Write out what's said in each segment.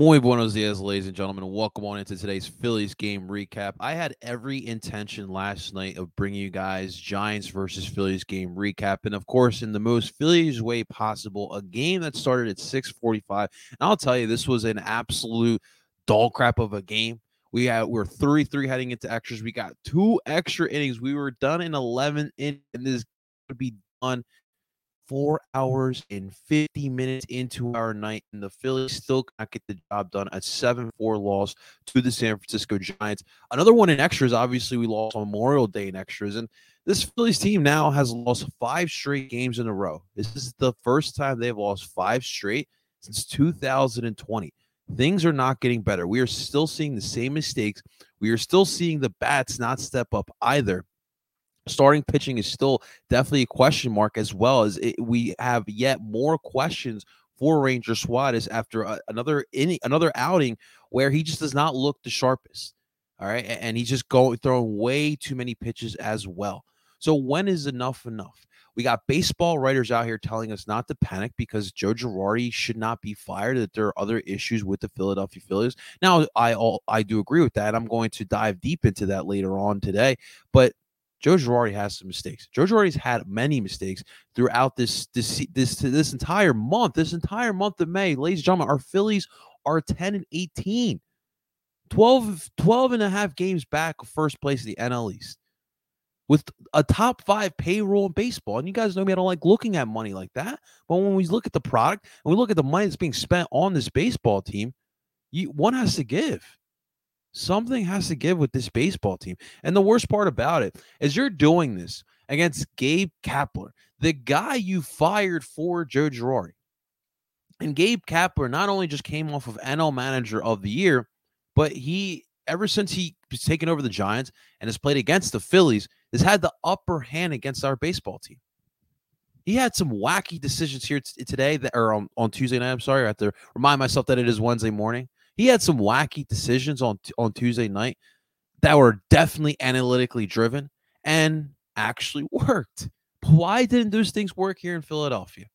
Muy buenos dias, ladies and gentlemen, welcome on into today's Phillies game recap. I had every intention last night of bringing you guys Giants versus Phillies game recap, and of course, in the most Phillies way possible, a game that started at 6:45. And I'll tell you, this was an absolute doll crap of a game. We had we are three three heading into extras. We got two extra innings. We were done in 11 innings, and this would be done four hours and 50 minutes into our night, and the Phillies still cannot get the job done. A 7 4 loss to the San Francisco Giants. Another one in extras. Obviously, we lost on Memorial Day in extras. And this Phillies team now has lost five straight games in a row. This is the first time they've lost five straight since 2020. Things are not getting better. We are still seeing the same mistakes. We are still seeing the bats not step up either starting pitching is still definitely a question mark as well as it, we have yet more questions for Ranger Suarez after a, another any another outing where he just does not look the sharpest. All right, and, and he's just going throwing way too many pitches as well. So when is enough enough? We got baseball writers out here telling us not to panic because Joe Girardi should not be fired. That there are other issues with the Philadelphia Phillies. Now, I all I do agree with that. I'm going to dive deep into that later on today. But Joe Girardi has some mistakes. Joe Girardi's had many mistakes throughout this this this this entire month. This entire month of May, ladies and gentlemen, our Phillies are 10 and 18. 12, 12 and a half games back first place in the NL East with a top five payroll in baseball. And you guys know me, I don't like looking at money like that. But when we look at the product and we look at the money that's being spent on this baseball team, you, one has to give. Something has to give with this baseball team. And the worst part about it is you're doing this against Gabe Kapler, the guy you fired for Joe Girardi. And Gabe Kapler not only just came off of NL Manager of the Year, but he, ever since he has taken over the Giants and has played against the Phillies, has had the upper hand against our baseball team. He had some wacky decisions here t- today that are on, on Tuesday night. I'm sorry, I have to remind myself that it is Wednesday morning. He had some wacky decisions on on Tuesday night that were definitely analytically driven and actually worked. But why didn't those things work here in Philadelphia?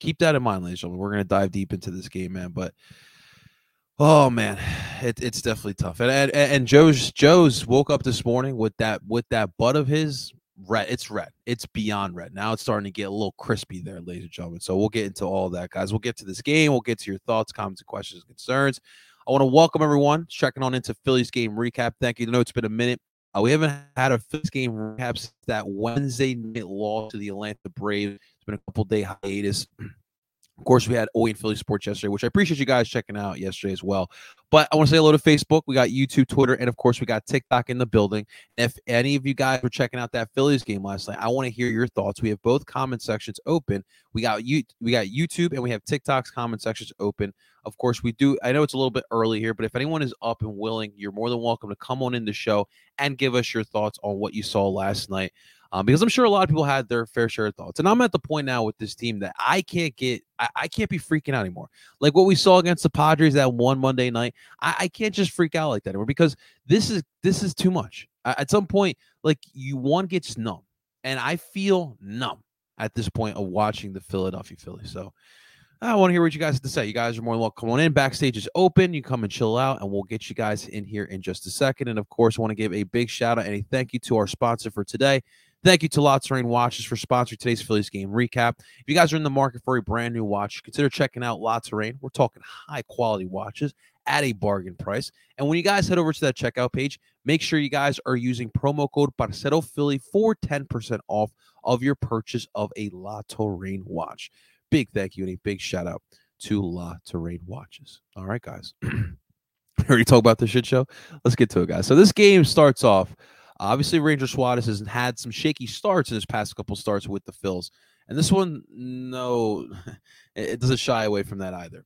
Keep that in mind, ladies and gentlemen. We're going to dive deep into this game, man. But oh man, it, it's definitely tough. And, and and Joe's Joe's woke up this morning with that with that butt of his red. It's red. It's beyond red. Now it's starting to get a little crispy there, ladies and gentlemen. So we'll get into all that, guys. We'll get to this game. We'll get to your thoughts, comments, questions, and concerns. I want to welcome everyone checking on into Phillies game recap. Thank you. I know it's been a minute. Uh, we haven't had a Phillies game recap since that Wednesday night loss to the Atlanta Braves. It's been a couple day hiatus. Of course, we had Oi and Philly Sports yesterday, which I appreciate you guys checking out yesterday as well. But I want to say hello to Facebook. We got YouTube, Twitter, and of course, we got TikTok in the building. If any of you guys were checking out that Phillies game last night, I want to hear your thoughts. We have both comment sections open. We got you, we got YouTube, and we have TikTok's comment sections open. Of course, we do. I know it's a little bit early here, but if anyone is up and willing, you're more than welcome to come on in the show and give us your thoughts on what you saw last night um, because I'm sure a lot of people had their fair share of thoughts. And I'm at the point now with this team that I can't get, I, I can't be freaking out anymore. Like what we saw against the Padres that one Monday night, I, I can't just freak out like that anymore because this is this is too much. at some point, like you one gets numb, and I feel numb at this point of watching the Philadelphia Phillies. So. I want to hear what you guys have to say. You guys are more than welcome. Come on in. Backstage is open. You come and chill out, and we'll get you guys in here in just a second. And of course, I want to give a big shout out and a thank you to our sponsor for today. Thank you to La Terrain Watches for sponsoring today's Phillies game recap. If you guys are in the market for a brand new watch, consider checking out La Terrain. We're talking high quality watches at a bargain price. And when you guys head over to that checkout page, make sure you guys are using promo code Parcero Philly for 10% off of your purchase of a La Terrain watch. Big thank you and a big shout out to La Terrain watches. All right, guys. we already talk about the shit show. Let's get to it, guys. So this game starts off Obviously, Ranger Suarez has had some shaky starts in his past couple starts with the Phils. And this one, no, it doesn't shy away from that either.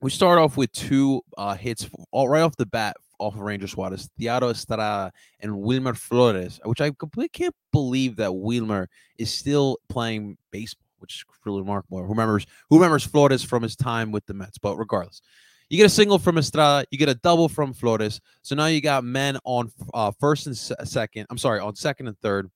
We start off with two uh, hits all right off the bat off of Ranger Suarez, Thairo Estrada and Wilmer Flores, which I completely can't believe that Wilmer is still playing baseball, which is really remarkable. Who remembers who remembers Flores from his time with the Mets? But regardless, you get a single from Estrada. You get a double from Flores. So now you got men on uh, first and second. I'm sorry, on second and third.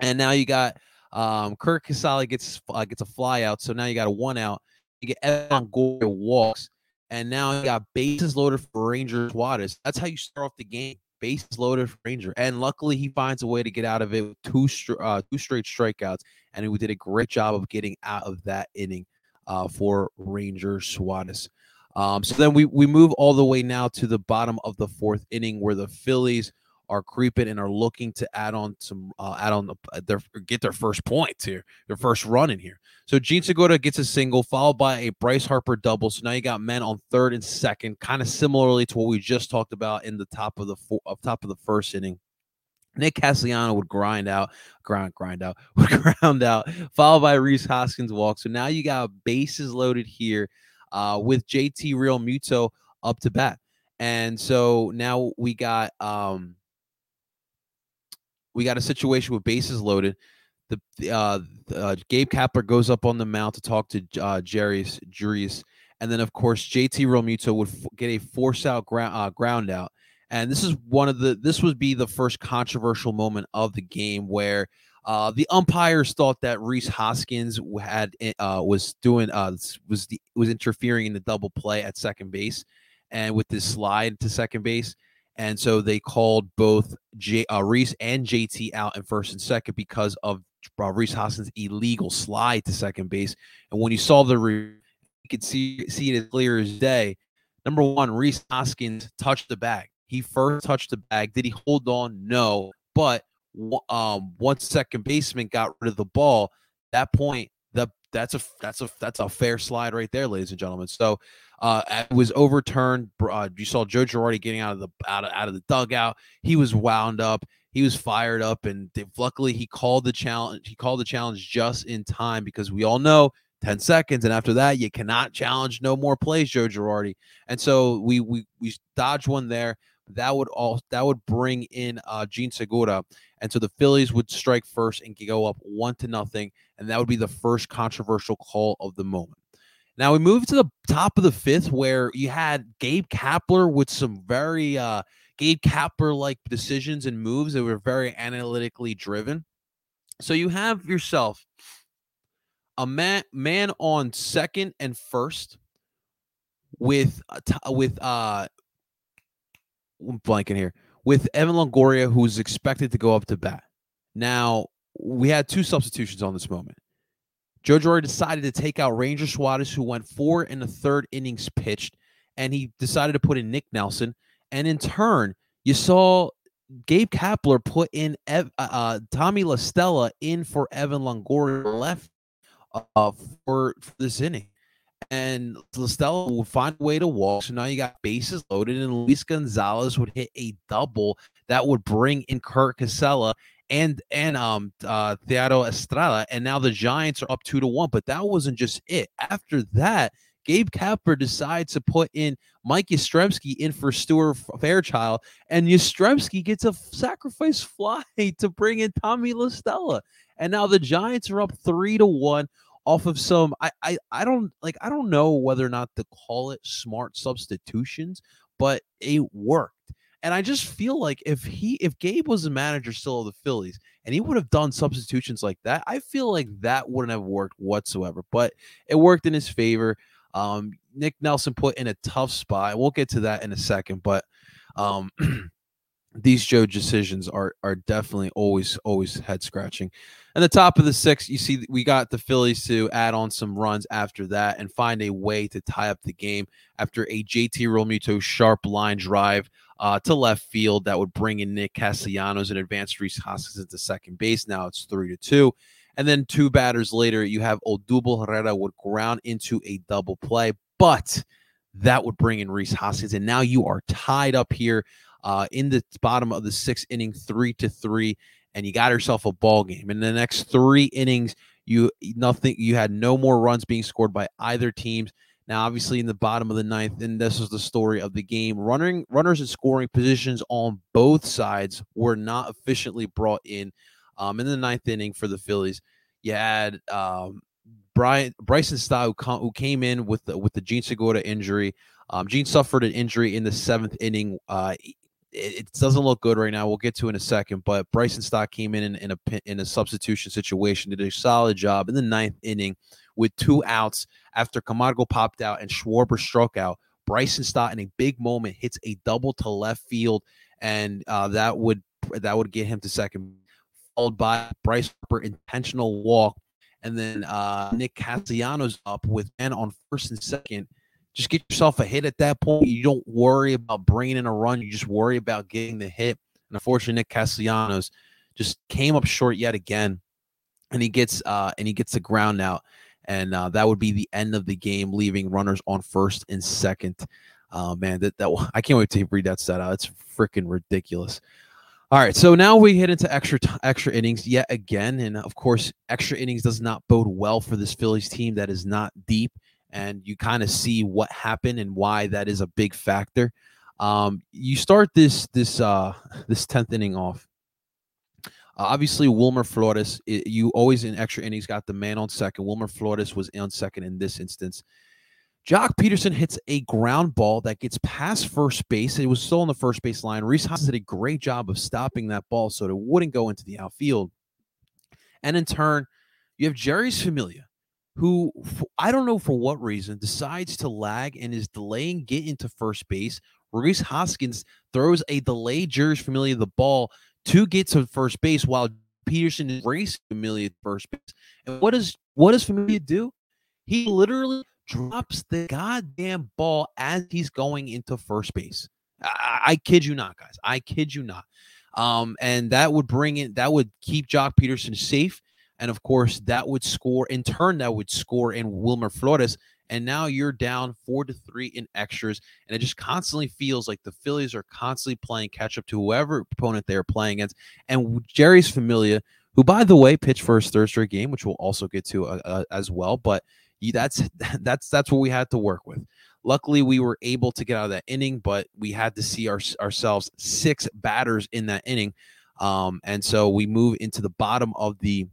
And now you got um, Curt Casali gets uh, gets a fly out. So now you got a one out. You get Evan Longoria walks. And now you got bases loaded for Ranger Suarez. That's how you start off the game. Bases loaded for Ranger. And luckily he finds a way to get out of it with two uh, two straight strikeouts. And he did a great job of getting out of that inning uh, for Ranger Suarez. Um, so then we we move all the way now to the bottom of the fourth inning where the Phillies are creeping and are looking to add on some uh, add on the, uh, their get their first points here, their first run in here. So Jean Segura gets a single, followed by a Bryce Harper double. So now you got men on third and second, kind of similarly to what we just talked about in the top of the four, up top of the first inning. Nick Castellano would grind out, grind, grind out, would ground out, followed by Rhys Hoskins walk. So now you got bases loaded here uh, with JT Realmuto up to bat. And so now we got um we got a situation with bases loaded. The uh, uh, Gabe Kapler goes up on the mound to talk to uh, Jerry's Juris, and then of course JT Realmuto would f- get a force out ground uh, ground out. And this is one of the this would be the first controversial moment of the game where uh, the umpires thought that Rhys Hoskins had uh, was doing uh, was the, was interfering in the double play at second base, and with this slide to second base, and so they called both J, uh, Rhys and JT out in first and second because of uh, Rhys Hoskins' illegal slide to second base. And when you saw the, you could see see it as clear as day. Number one, Rhys Hoskins touched the bag. He first touched the bag. Did he hold on? No. But um, once second baseman got rid of the ball, that point, the that's a that's a that's a fair slide right there, ladies and gentlemen. So uh, it was overturned. Uh, you saw Joe Girardi getting out of the out of, out of the dugout. He was wound up. He was fired up, and they, luckily he called the challenge. He called the challenge just in time because we all know 10 seconds and after that you cannot challenge no more plays joe girardi and so we we we dodged one there that would all that would bring in uh Jean Segura. And so the Phillies would strike first and go up one to nothing. And that would be the first controversial call of the moment. Now we move to the top of the fifth, where you had Gabe Kapler with some very uh Gabe Kapler like decisions and moves that were very analytically driven. So you have yourself a man man on second and first with uh, with uh Blanking here with Evan Longoria, who's expected to go up to bat. Now, we had two substitutions on this moment. Joe Girardi decided to take out Ranger Suarez, who went four in the third innings pitched, and he decided to put in Nick Nelson. And in turn, you saw Gabe Kapler put in Ev- uh, uh Tommy La Stella in for Evan Longoria left uh, for, for this inning and Stella would find a way to walk. So now you got bases loaded, and Luis Gonzalez would hit a double that would bring in Curt Casali and and um uh Thairo Estrada, and now the Giants are up two to one. But that wasn't just it. After that, Gabe Kapler decides to put in Mike Yastrzemski in for Stuart Fairchild, and Yastrzemski gets a sacrifice fly to bring in Tommy La Stella. And now the Giants are up three to one off of some I, I I don't like I don't know whether or not to call it smart substitutions, but it worked. And I just feel like if he if Gabe was the manager still of the Phillies and he would have done substitutions like that, I feel like that wouldn't have worked whatsoever. But it worked in his favor. Um, Nick Nelson put in a tough spot. We'll get to that in a second, but um these Joe decisions are are definitely always always head scratching. And the top of the six, you see, we got the Phillies to add on some runs after that and find a way to tie up the game after a JT Realmuto sharp line drive uh, to left field that would bring in Nick Castellanos and advance Rhys Hoskins into second base. Now it's three to two. And then two batters later, you have Odubel Herrera would ground into a double play, but that would bring in Rhys Hoskins. And now you are tied up here uh, in the bottom of the sixth inning, three to three, and you got yourself a ball game. In the next three innings, you nothing, you had no more runs being scored by either teams. Now, obviously, in the bottom of the ninth, and this is the story of the game. Running runners in scoring positions on both sides were not efficiently brought in. Um, in the ninth inning for the Phillies, you had um, Brian Bryson Stott who, who came in with the, with the Jean Segura injury. Um, Jean suffered an injury in the seventh inning. Uh, it, doesn't look good right now. We'll get to in a second. But Bryson Stott came in, in in a in a substitution situation, did a solid job in the ninth inning with two outs after Camargo popped out and Schwarber struck out. Bryson Stott in a big moment hits a double to left field, and uh, that would that would get him to second, followed by Bryce Harper intentional walk, and then uh, Nick Castellanos up with men on first and second. Just get yourself a hit at that point. You don't worry about bringing in a run. You just worry about getting the hit. And unfortunately, Nick Castellanos just came up short yet again, and he gets uh, and he gets the ground out and uh, that would be the end of the game, leaving runners on first and second. Uh, man, that that I can't wait to read that stat out. It's freaking ridiculous. All right, so now we head into extra extra innings yet again, and of course, extra innings does not bode well for this Phillies team that is not deep, and you kind of see what happened and why that is a big factor. Um, you start this this uh, this tenth inning off uh, obviously, Wilmer Flores, it, you always in extra innings got the man on second. Wilmer Flores was on second in this instance. Joc Pederson hits a ground ball that gets past first base. It was still on the first base line. Rhys Hoskins did a great job of stopping that ball so it wouldn't go into the outfield. And in turn, you have Jeurys Familia, who I don't know for what reason decides to lag and is delaying get into first base. Rhys Hoskins throws a delayed Jeurys Familia the ball to get to first base while Pederson is racing Familia first base. And what does what does Familia do? He literally drops the goddamn ball as he's going into first base. I, I kid you not, guys. I kid you not. Um, and that would bring it, that would keep Joc Pederson safe. And of course, that would score in turn, that would score in Wilmer Flores and now you're down four to three in extras. And it just constantly feels like the Phillies are constantly playing catch up to whoever opponent they're playing against. And Jeurys Familia, who by the way pitched for his third straight game, which we'll also get to uh, uh, as well, but that's that's that's what we had to work with. Luckily, we were able to get out of that inning, but we had to see our, ourselves six batters in that inning, um, and so we move into the bottom of the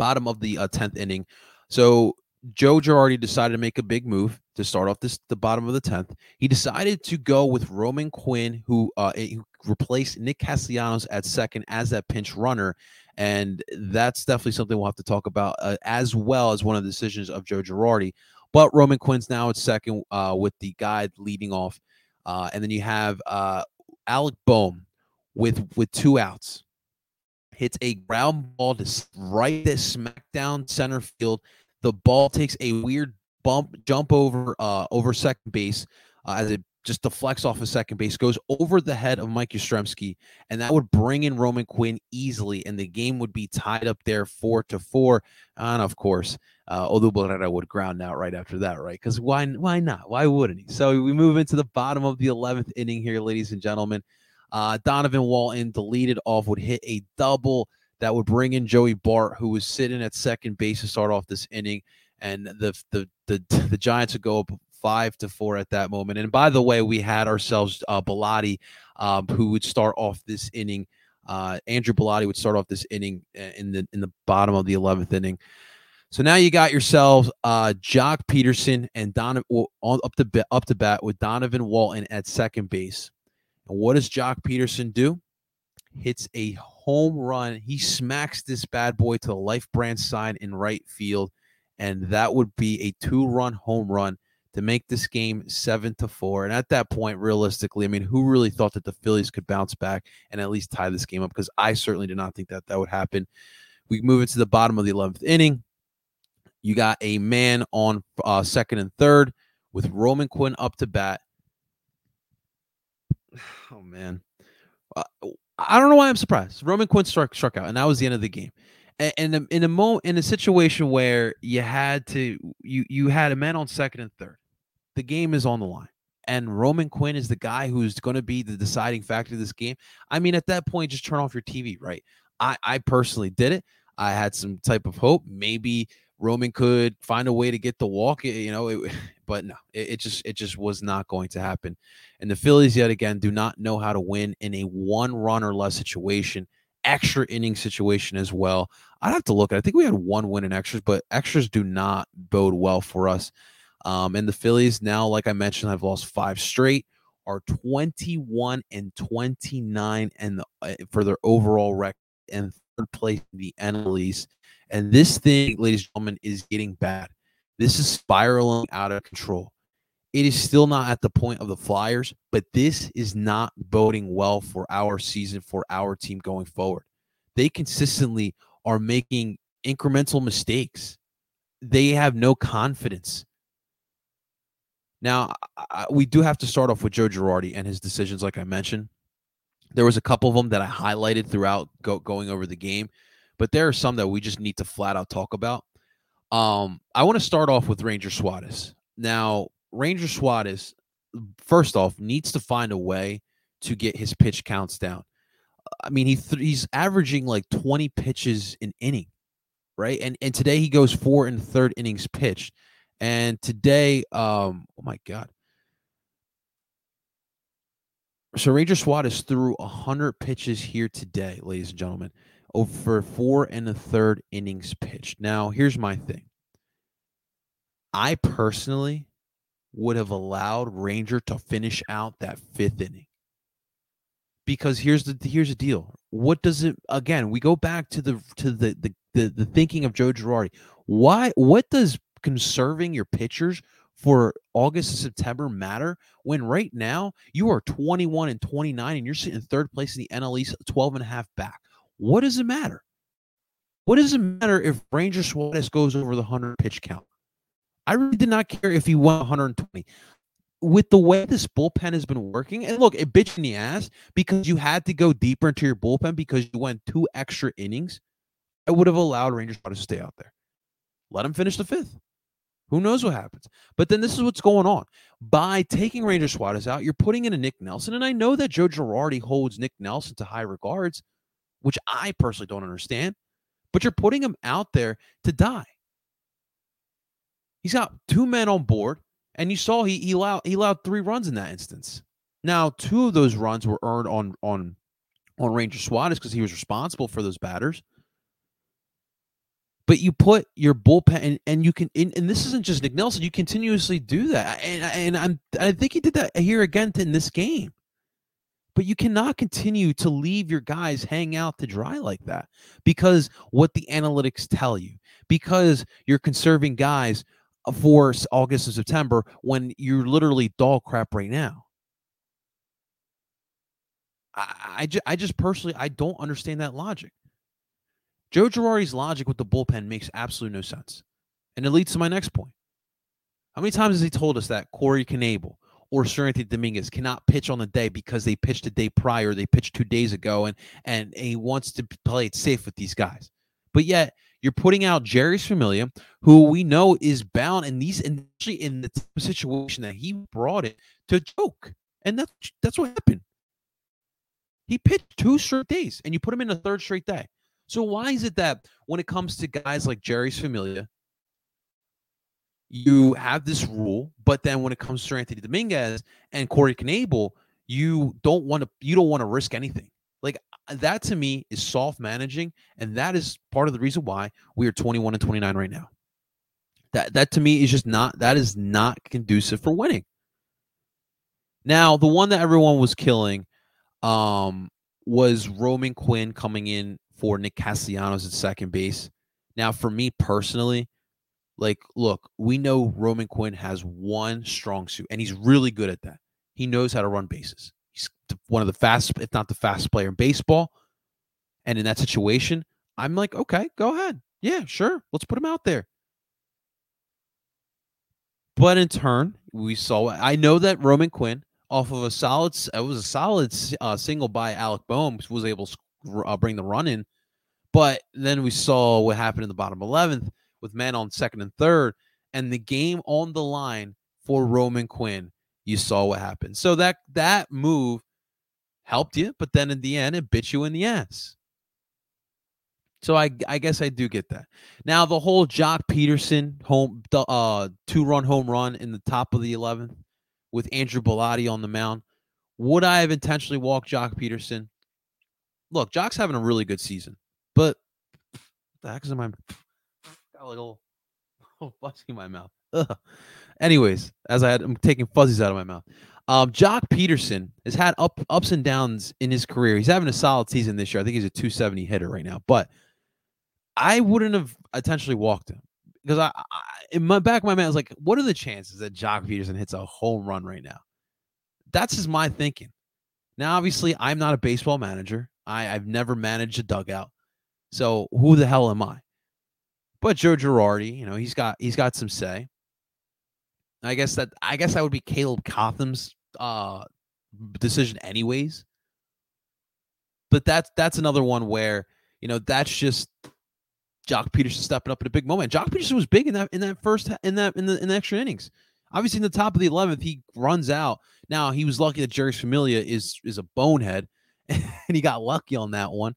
bottom of the uh, tenth inning. So Joe Girardi decided to make a big move to start off this the bottom of the tenth. He decided to go with Roman Quinn, who, uh, who replaced Nick Castellanos at second as that pinch runner, and that's definitely something we'll have to talk about uh, as well as one of the decisions of Joe Girardi. But Roman Quinn's now at second uh, with the guy leading off, uh, and then you have uh, Alec Bohm with with two outs hits a ground ball to right this smack down center field the ball takes a weird bump, jump over uh, over second base uh, as it just deflects off of second base, goes over the head of Mike Yastrzemski, and that would bring in Roman Quinn easily, and the game would be tied up there four to four. And of course, uh, Barrera would ground out right after that, right? Because why? Why not? Why wouldn't he? So we move into the bottom of the eleventh inning here, ladies and gentlemen. Uh, Donovan Walton deleted off would hit a double that would bring in Joey Bart, who was sitting at second base to start off this inning, and the the the, the Giants would go up five to four at that moment. And by the way, we had ourselves uh, Bellatti, um, who would start off this inning. Uh, Andrew Bellatti would start off this inning uh, in the in the bottom of the eleventh inning. So now you got yourselves uh, Joc Pederson and Donovan on up to up to bat with Donovan Walton at second base. And what does Joc Pederson do? Hits a home run. He smacks this bad boy to the life brand sign in right field, and that would be a two run home run to make this game seven to four. And at that point, realistically, I mean, who really thought that the Phillies could bounce back and at least tie this game up? Because I certainly did not think that that would happen. We move into the bottom of the 11th inning. You got a man on uh, second and third with Roman Quinn up to bat. Oh, man. Uh, I don't know why I'm surprised. Roman Quinn struck struck out, and that was the end of the game. And, and in a moment, in a situation where you had to, you you had a man on second and third, the game is on the line, and Roman Quinn is the guy who's going to be the deciding factor of this game. I mean, at that point, just turn off your TV, right? I I personally did it. I had some type of hope. Maybe Roman could find a way to get the walk. You know, it, but no, it, it, just it just was not going to happen. And the Phillies yet again do not know how to win in a one run or less situation, extra inning situation as well. I'd have to look at. I think we had one win in extras, but extras do not bode well for us. Um, and the Phillies now, like I mentioned, have lost five straight, are 21 and 29, and uh, for their overall record and third place in the NL East. And this thing, ladies and gentlemen, is getting bad. This is spiraling out of control. It is still not at the point of the Flyers, but this is not boding well for our season, for our team going forward. They consistently are making incremental mistakes. They have no confidence. Now, I, we do have to start off with Joe Girardi and his decisions, like I mentioned. There was a couple of them that I highlighted throughout go, going over the game, but there are some that we just need to flat out talk about. Um, I want to start off with Ranger Suarez. Now, Ranger Suarez, first off, needs to find a way to get his pitch counts down. I mean, he th- he's averaging like 20 pitches an inning, right? And and today he goes four and third innings pitched. And today, um, oh my God. So Ranger Suarez threw 100 pitches here today, ladies and gentlemen, over four and a third innings pitched. Now, here's my thing. I personally would have allowed Ranger to finish out that fifth inning. Because here's the here's the deal. What does it again? We go back to the to the the the, the thinking of Joe Girardi. Why what does conserving your pitchers for August and September matter when right now you are 21 and 29 and you're sitting third place in the NL East 12 and a half back? What does it matter? What does it matter if Ranger Suarez goes over the 100 pitch count? I really did not care if he won 120. With the way this bullpen has been working, and look, it bit in the ass because you had to go deeper into your bullpen because you went two extra innings. I would have allowed Rangers to stay out there. Let him finish the fifth. Who knows what happens? But then this is what's going on. By taking Ranger Suarez out, you're putting in a Nick Nelson. And I know that Joe Girardi holds Nick Nelson to high regards, which I personally don't understand. But you're putting him out there to die. He's got two men on board, and you saw he, he allowed he allowed three runs in that instance. Now, two of those runs were earned on on on Ranger Suarez because he was responsible for those batters. But you put your bullpen, and, and you can, and, and, this isn't just Nick Nelson. You continuously do that, and and I'm I think he did that here again in this game. But you cannot continue to leave your guys hang out to dry like that because what the analytics tell you, because you're conserving guys uh, for August and September when you're literally dog crap right now. I, I, just, I just personally I don't understand that logic. Joe Girardi's logic with the bullpen makes absolutely no sense. And it leads to my next point. How many times has he told us that Corey Knebel or Seranthony Dominguez cannot pitch on the day because they pitched a day prior, they pitched two days ago, and and he wants to play it safe with these guys. But yet you're putting out Jeurys Familia, who we know is bound in these, initially in the situation that he brought it to choke, and that's that's what happened. He pitched two straight days, and you put him in a third straight day. So why is it that when it comes to guys like Jeurys Familia, you have this rule, but then when it comes to Anthony Dominguez and Corey Knebel, you don't want to you don't want to risk anything. Like that to me is soft managing, and that is part of the reason why we are 21 and 29 right now. That that to me is just not that is not conducive for winning. Now, the one that everyone was killing um was Roman Quinn coming in for Nick Castellanos at second base. Now, for me personally, like, look, we know Roman Quinn has one strong suit, and he's really good at that. He knows how to run bases. He's one of the fastest, if not the fastest player in baseball. And in that situation, I'm like, okay, go ahead. Yeah, sure. Let's put him out there. But in turn, we saw. I know that Roman Quinn, off of a solid, it was a solid uh, single by Alec Bohm, was able to uh, bring the run in. But then we saw what happened in the bottom 11th with men on second and third, and the game on the line for Roman Quinn. You saw what happened. So that that move helped you, but then in the end, it bit you in the ass. So I I guess I do get that. Now the whole Joc Pederson home uh two run home run in the top of the eleventh with Andrew Bellatti on the mound. Would I have intentionally walked Joc Pederson? Look, Joc's having a really good season, but the heck in got a little, little fuzzy in my mouth. Ugh. Anyways, as I had, I'm taking fuzzies out of my mouth. Um, Joc Pederson has had up ups and downs in his career. He's having a solid season this year. I think he's a 270 hitter right now, but I wouldn't have intentionally walked him because I, I in my back of my mind, I was like, what are the chances that Joc Pederson hits a home run right now? That's just my thinking. Now, obviously, I'm not a baseball manager. I, I've never managed a dugout. So who the hell am I? But Joe Girardi, you know, he's got he's got some say. I guess that I guess that would be Caleb Cotham's uh decision anyways. But that's that's another one where, you know, that's just Joc Pederson stepping up in a big moment. Joc Pederson was big in that in that first in that in the in the extra innings. Obviously, in the top of the eleventh, he runs out. Now he was lucky that Jeurys Familia is is a bonehead, and he got lucky on that one.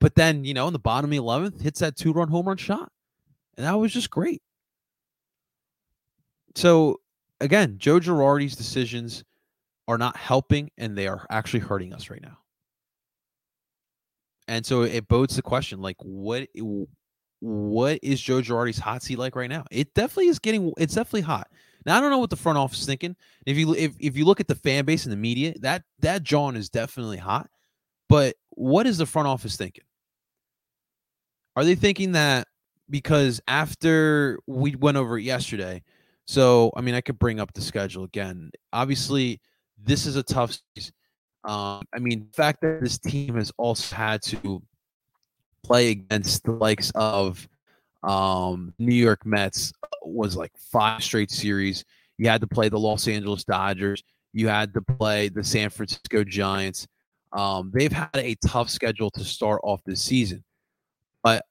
But then, you know, in the bottom of the eleventh, hits that two run home run shot, and that was just great. So again, Joe Girardi's decisions are not helping, and they are actually hurting us right now. And so it bodes the question, like, what what is Joe Girardi's hot seat like right now? It definitely is getting it's definitely hot. Now I don't know what the front office is thinking. If you if, if you look at the fan base and the media, that that John is definitely hot. But what is the front office thinking? Are they thinking that because after we went over it yesterday, so I mean I could bring up the schedule again. Obviously, this is a tough season. Um, I mean, the fact that this team has also had to play against the likes of um, New York Mets was like five straight series. You had to play the Los Angeles Dodgers. You had to play the San Francisco Giants. Um, they've had a tough schedule to start off this season. But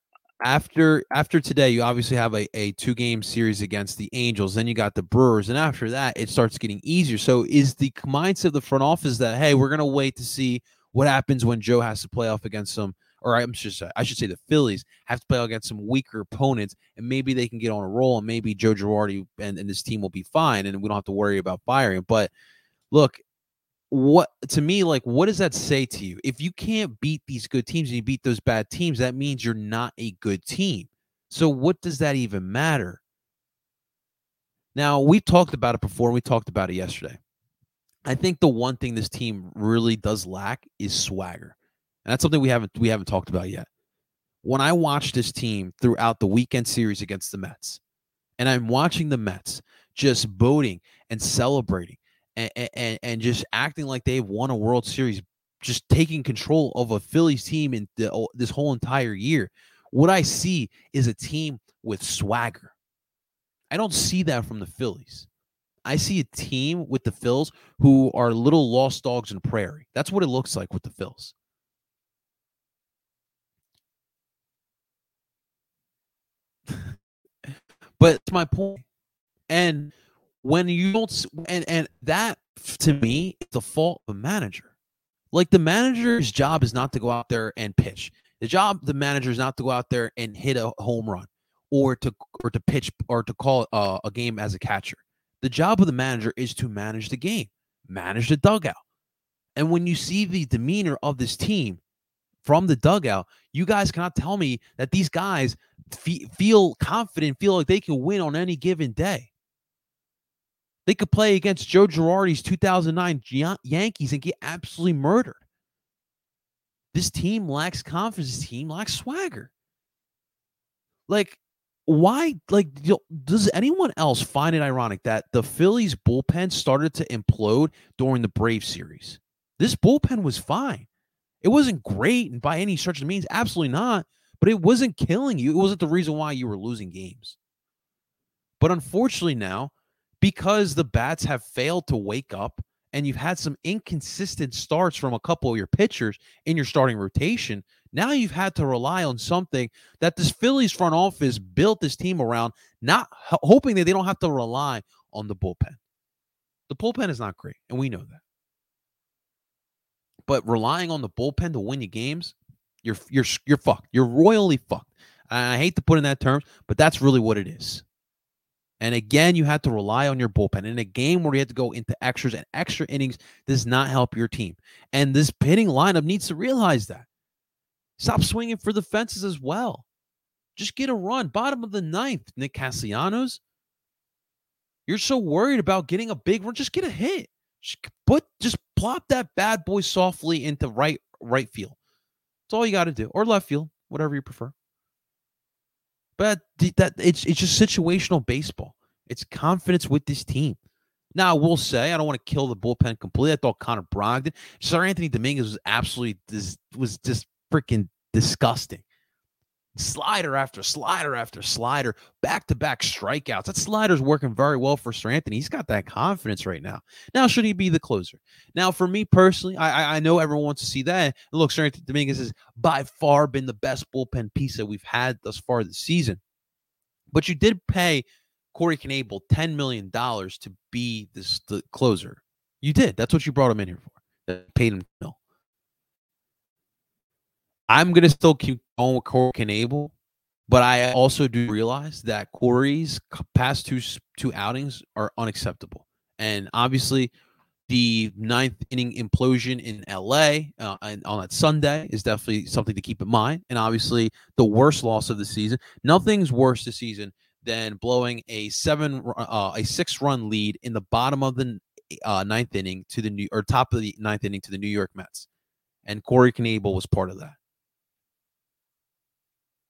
after after today, you obviously have a, a two game series against the Angels. Then you got the Brewers, and after that, it starts getting easier. So, is the mindset of the front office that hey, we're gonna wait to see what happens when Joe has to play off against some or I'm just I should say the Phillies have to play against some weaker opponents, and maybe they can get on a roll, and maybe Joe Girardi and, and this team will be fine, and we don't have to worry about firing. But look, what to me, like, what does that say to you? If you can't beat these good teams and you beat those bad teams, that means you're not a good team. So what does that even matter? Now we talked about it before. We talked about it yesterday. I think the one thing this team really does lack is swagger. And that's something we haven't we haven't talked about yet. When I watch this team throughout the weekend series against the Mets, and I'm watching the Mets just boating and celebrating and, and, just acting like they've won a World Series, just taking control of a Phillies team in the, this whole entire year. What I see is a team with swagger. I don't see that from the Phillies. I see a team with the Phils who are little lost dogs in prairie. That's what it looks like with the Phils. But it's my point. And when you don't, and and that to me is the fault of the manager. Like the manager's job is not to go out there and pitch. The job the manager is not to go out there and hit a home run or to or to pitch or to call a, a game as a catcher. The job of the manager is to manage the game, manage the dugout. And when you see the demeanor of this team from the dugout, you guys cannot tell me that these guys feel confident, feel like they can win on any given day. They could play against Joe Girardi's 2009 Yankees and get absolutely murdered. This team lacks confidence. This team lacks swagger. Like, why? Like, does anyone else find it ironic that the Phillies bullpen started to implode during the Brave series? This bullpen was fine. It wasn't great by any stretch of the means, absolutely not but it wasn't killing you. It wasn't the reason why you were losing games. But unfortunately, now, because the bats have failed to wake up and you've had some inconsistent starts from a couple of your pitchers in your starting rotation, now you've had to rely on something that this Phillies front office built this team around, not hoping that they don't have to rely on the bullpen. The bullpen is not great, and we know that. But relying on the bullpen to win you games, you're you're you're fucked. You're royally fucked. I hate to put in that terms, but that's really what it is. And again, you had to rely on your bullpen. In a game where you had to go into extras and extra innings does not help your team. And this pitting lineup needs to realize that. Stop swinging for the fences as well. Just get a run. Bottom of the ninth, Nick Castellanos. You're so worried about getting a big run. Just get a hit. Just put just plop that bad boy softly into right right field. That's all you got to do, or left field, whatever you prefer. But that it's it's just situational baseball. It's confidence with this team. Now, I will say I don't want to kill the bullpen completely. I thought Connor Brogdon, Seranthony Dominguez was absolutely was just freaking disgusting. Slider after slider after slider, back to back strikeouts. That slider's working very well for Seranthony. He's got that confidence right now. Now, should he be the closer? Now, for me personally, I, I know everyone wants to see that. And look, Seranthony Dominguez has by far been the best bullpen piece that we've had thus far this season. But you did pay Corey Knebel $10 million to be this the closer. You did. That's what you brought him in here for. Paid him no. I'm gonna still keep going with Corey Knebel, but I also do realize that Corey's past two two outings are unacceptable, and obviously, the ninth inning implosion in LA uh, and on that Sunday is definitely something to keep in mind. And obviously, the worst loss of the season. Nothing's worse this season than blowing a seven, uh, a six run lead in the bottom of the uh, ninth inning to the new or top of the ninth inning to the New York Mets, and Corey Knebel was part of that.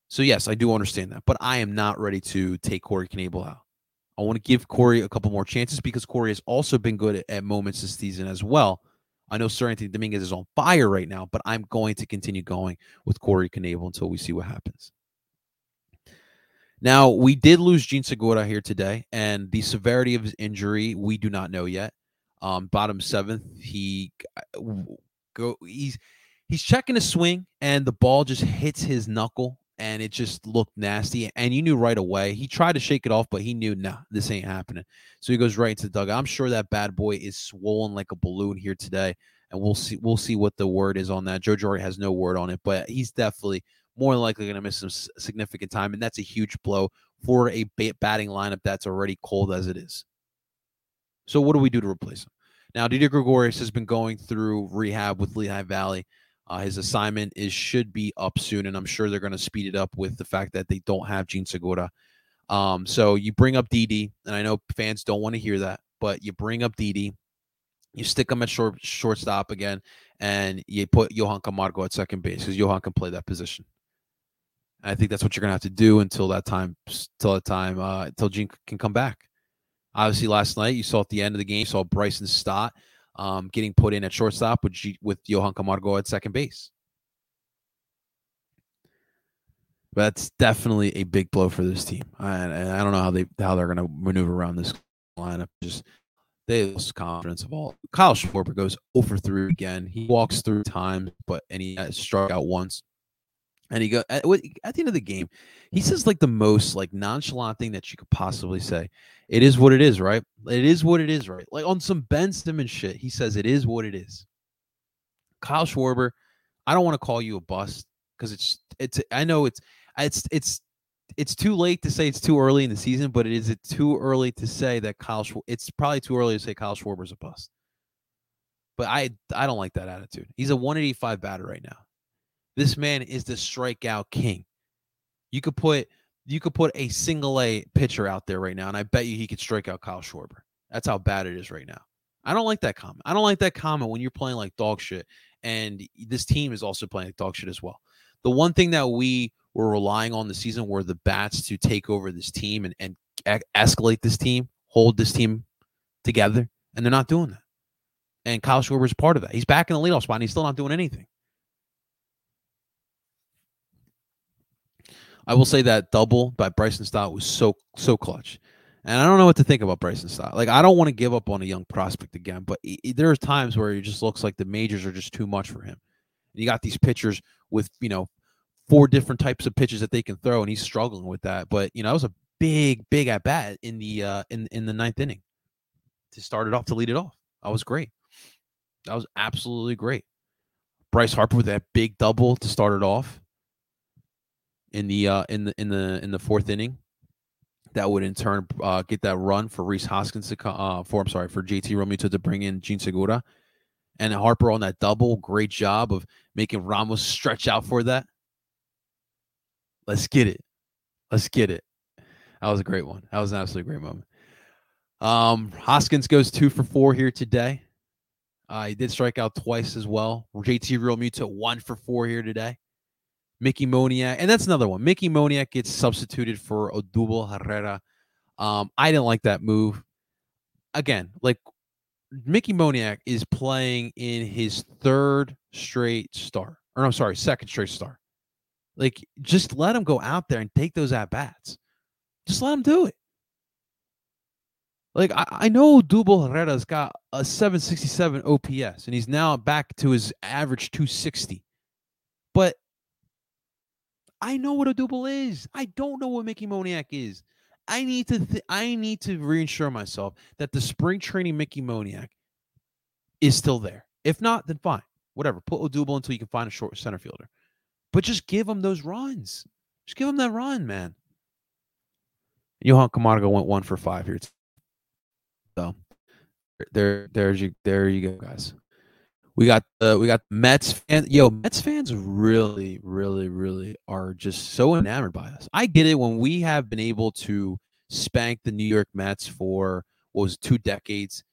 So yes, I do understand that, but I am not ready to take Corey Knebel out. I want to give Corey a couple more chances because Corey has also been good at, at moments this season as well. I know Seranthony Dominguez is on fire right now, but I'm going to continue going with Corey Knebel until we see what happens. Now, we did lose Jean Segura here today, and the severity of his injury, we do not know yet. Um, bottom seventh, he uh, go he's he's checking a swing, and the ball just hits his knuckle, and it just looked nasty. And you knew right away. He tried to shake it off, but he knew, nah, this ain't happening. So he goes right into the dugout. I'm sure that bad boy is swollen like a balloon here today, and we'll see we'll see what the word is on that. Joe Girardi has no word on it, but he's definitely more than likely going to miss some significant time, and that's a huge blow for a batting lineup that's already cold as it is. So what do we do to replace him? Now, Didi Gregorius has been going through rehab with Lehigh Valley. Uh, his assignment is should be up soon, and I'm sure they're going to speed it up with the fact that they don't have Jean Segura. Um, so you bring up Didi, and I know fans don't want to hear that, but you bring up Didi, you stick him at short shortstop again, and you put Johan Camargo at second base because Johan can play that position. I think that's what you're gonna have to do until that time, till that time, uh, until Jean can come back. Obviously, last night you saw at the end of the game, you saw Bryson Stott um, getting put in at shortstop with G- with Johan Camargo at second base. But that's definitely a big blow for this team. I, I don't know how they how they're going to maneuver around this lineup. Just they lose confidence of all. Kyle Schwarber goes over through again. He walks through times, but and he struck out once. And he go at, the end of the game, he says like the most like nonchalant thing that you could possibly say. It is what it is, right? It is what it is, right? Like on some Ben Simmons shit, he says it is what it is. Kyle Schwarber, I don't want to call you a bust because it's it's I know it's it's it's it's too late to say it's too early in the season, but it is it too early to say that Kyle. It's probably too early to say Kyle Schwarber's a bust. But I I don't like that attitude. He's a 185 batter right now. This man is the strikeout king. You could put you could put a single A pitcher out there right now, and I bet you he could strike out Kyle Schwarber. That's how bad it is right now. I don't like that comment. I don't like that comment when you're playing like dog shit, and this team is also playing like dog shit as well. The one thing that we were relying on the season were the bats to take over this team and, and escalate this team, hold this team together, and they're not doing that. And Kyle Schwarber is part of that. He's back in the leadoff spot, and he's still not doing anything. I will say that double by Bryson Stott was so so clutch. And I don't know what to think about Bryson Stott. Like I don't want to give up on a young prospect again, but he, there are times where it just looks like the majors are just too much for him. And you got these pitchers with you know four different types of pitches that they can throw, and he's struggling with that. But you know, that was a big, big at bat in the uh in in the ninth inning to start it off to lead it off. That was great. That was absolutely great. Bryce Harper with that big double to start it off in the uh, in the in the in the fourth inning. That would in turn uh, get that run for Rhys Hoskins to uh, for I'm sorry for JT Realmuto to bring in Jean Segura, and Harper on that double. Great job of making Ramos stretch out for that. Let's get it. Let's get it. That was a great one. That was an absolutely great moment. Um, Hoskins goes two for four here today. Uh, he did strike out twice as well. JT Realmuto one for four here today. Mickey Moniak, and that's another one. Mickey Moniak gets substituted for Odubel Herrera. Um, I didn't like that move. Again, like Mickey Moniak is playing in his third straight star, or I'm sorry, second straight star. Like, just let him go out there and take those at bats. Just let him do it. Like, I, I know Odubel Herrera's got a 767 OPS, and he's now back to his average 260. But I know what a Odubel is. I don't know what Mickey Moniak is. I need to th- I need to reassure myself that the spring training Mickey Moniak is still there. If not, then fine. Whatever. Put Odubel until you can find a short center fielder. But just give him those runs. Just give him that run, man. Johan Camargo went one for five here. So there, there's you, there you go, guys. We got the we got Mets fans. Yo, Mets fans really, really, really are just so enamored by us. I get it when we have been able to spank the New York Mets for what was two decades.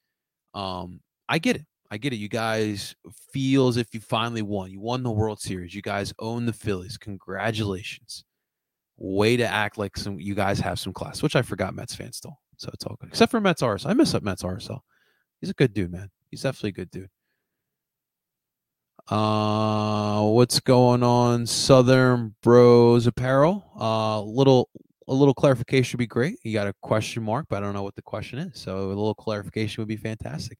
Um, I get it. I get it. You guys feel as if you finally won. You won the World Series. You guys own the Phillies. Congratulations. Way to act like some you guys have some class, which I forgot Mets fans still. So it's all good. Except for Mets RSL. I miss up Mets RSL. He's a good dude, man. He's definitely a good dude. Uh, what's going on, Southern Bros Apparel? Uh, little a little clarification would be great. You got a question mark, but I don't know what the question is. So a little clarification would be fantastic.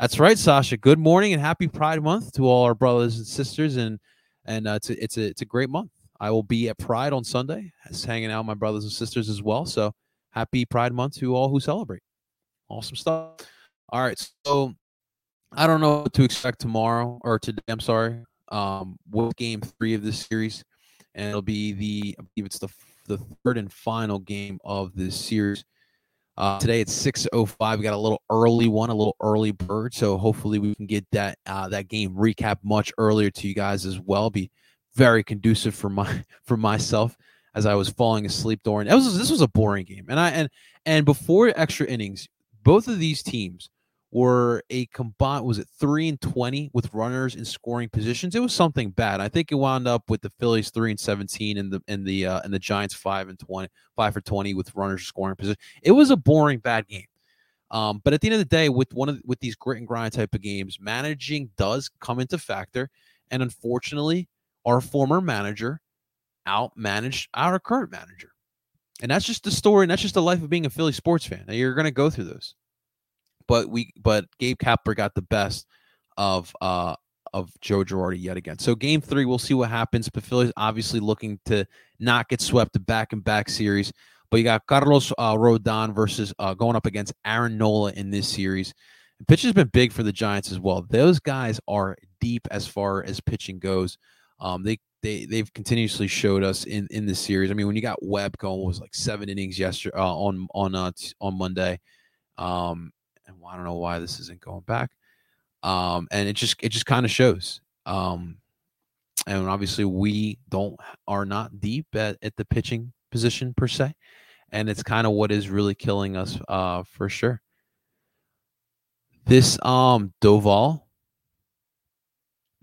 That's right, Sasha. Good morning and happy Pride Month to all our brothers and sisters, and and uh, it's a, it's a it's a great month. I will be at Pride on Sunday, hanging out with my brothers and sisters as well. So happy Pride Month to all who celebrate. Awesome stuff. All right, so I don't know what to expect tomorrow or today. I'm sorry. Um, with game three of this series, and it'll be the I believe it's the the third and final game of this series. Uh, today it's 6:05. We got a little early one, a little early bird. So hopefully we can get that uh, that game recap much earlier to you guys as well. Be very conducive for my for myself as I was falling asleep during. It was this was a boring game, and I and and before extra innings, both of these teams were a combined was it three and twenty with runners in scoring positions. It was something bad. I think it wound up with the Phillies three and seventeen and the and the uh, and the Giants five and 20, five for twenty with runners scoring position. It was a boring bad game. Um, but at the end of the day, with one of with these grit and grind type of games, managing does come into factor. And unfortunately, our former manager outmanaged our current manager. And that's just the story, and that's just the life of being a Philly sports fan. Now, you're going to go through those but we but Gabe Kapler got the best of uh of Joe Girardi yet again. So game three, we'll see what happens. Philly's obviously looking to not get swept back and back series. But you got Carlos uh, Rodon versus uh, going up against Aaron Nola in this series. And pitch has been big for the Giants as well. Those guys are deep as far as pitching goes. Um, they they they've continuously showed us in in this series. I mean, when you got Webb going was like seven innings yesterday uh, on on uh, on Monday. Um, and I don't know why this isn't going back. Um, and it just it just kind of shows. Um, and obviously we don't are not deep at, at the pitching position per se, and it's kind of what is really killing us uh, for sure. This um Doval,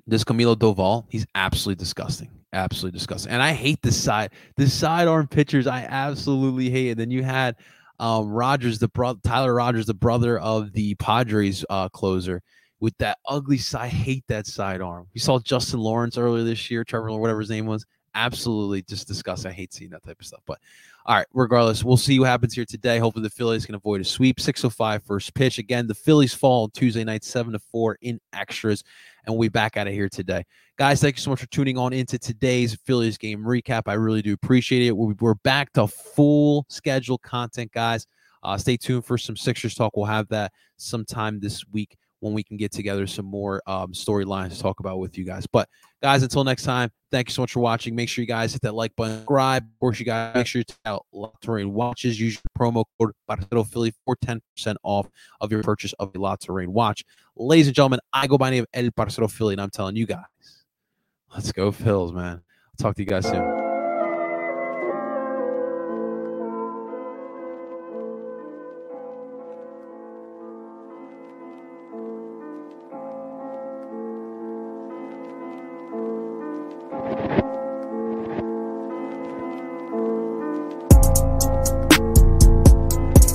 this Camilo Doval, he's absolutely disgusting. Absolutely disgusting. And I hate this side, this sidearm pitchers. I absolutely hate it. Then you had um, Rogers, the bro- Tyler Rogers, the brother of the Padres uh, closer, with that ugly side. I hate that sidearm. We saw Justin Lawrence earlier this year, Trevor, Lawrence, whatever his name was. Absolutely just disgusting. I hate seeing that type of stuff. But all right, regardless, we'll see what happens here today. Hopefully, the Phillies can avoid a sweep. 605 first pitch. Again, the Phillies fall on Tuesday night, 7 to 4 in extras. And we'll be back out of here today. Guys, thank you so much for tuning on into today's Phillies game recap. I really do appreciate it. We're back to full schedule content, guys. Uh, stay tuned for some Sixers talk. We'll have that sometime this week when we can get together some more um, storylines to talk about with you guys. But guys, until next time, thank you so much for watching. Make sure you guys hit that like button, subscribe. Of course, you guys make sure to out La Terrain watches. Use your promo code Parcero Philly for 10% off of your purchase of a La Terrain watch. Ladies and gentlemen, I go by name El Parcero Philly, and I'm telling you guys, let's go Phils, man. I'll talk to you guys soon.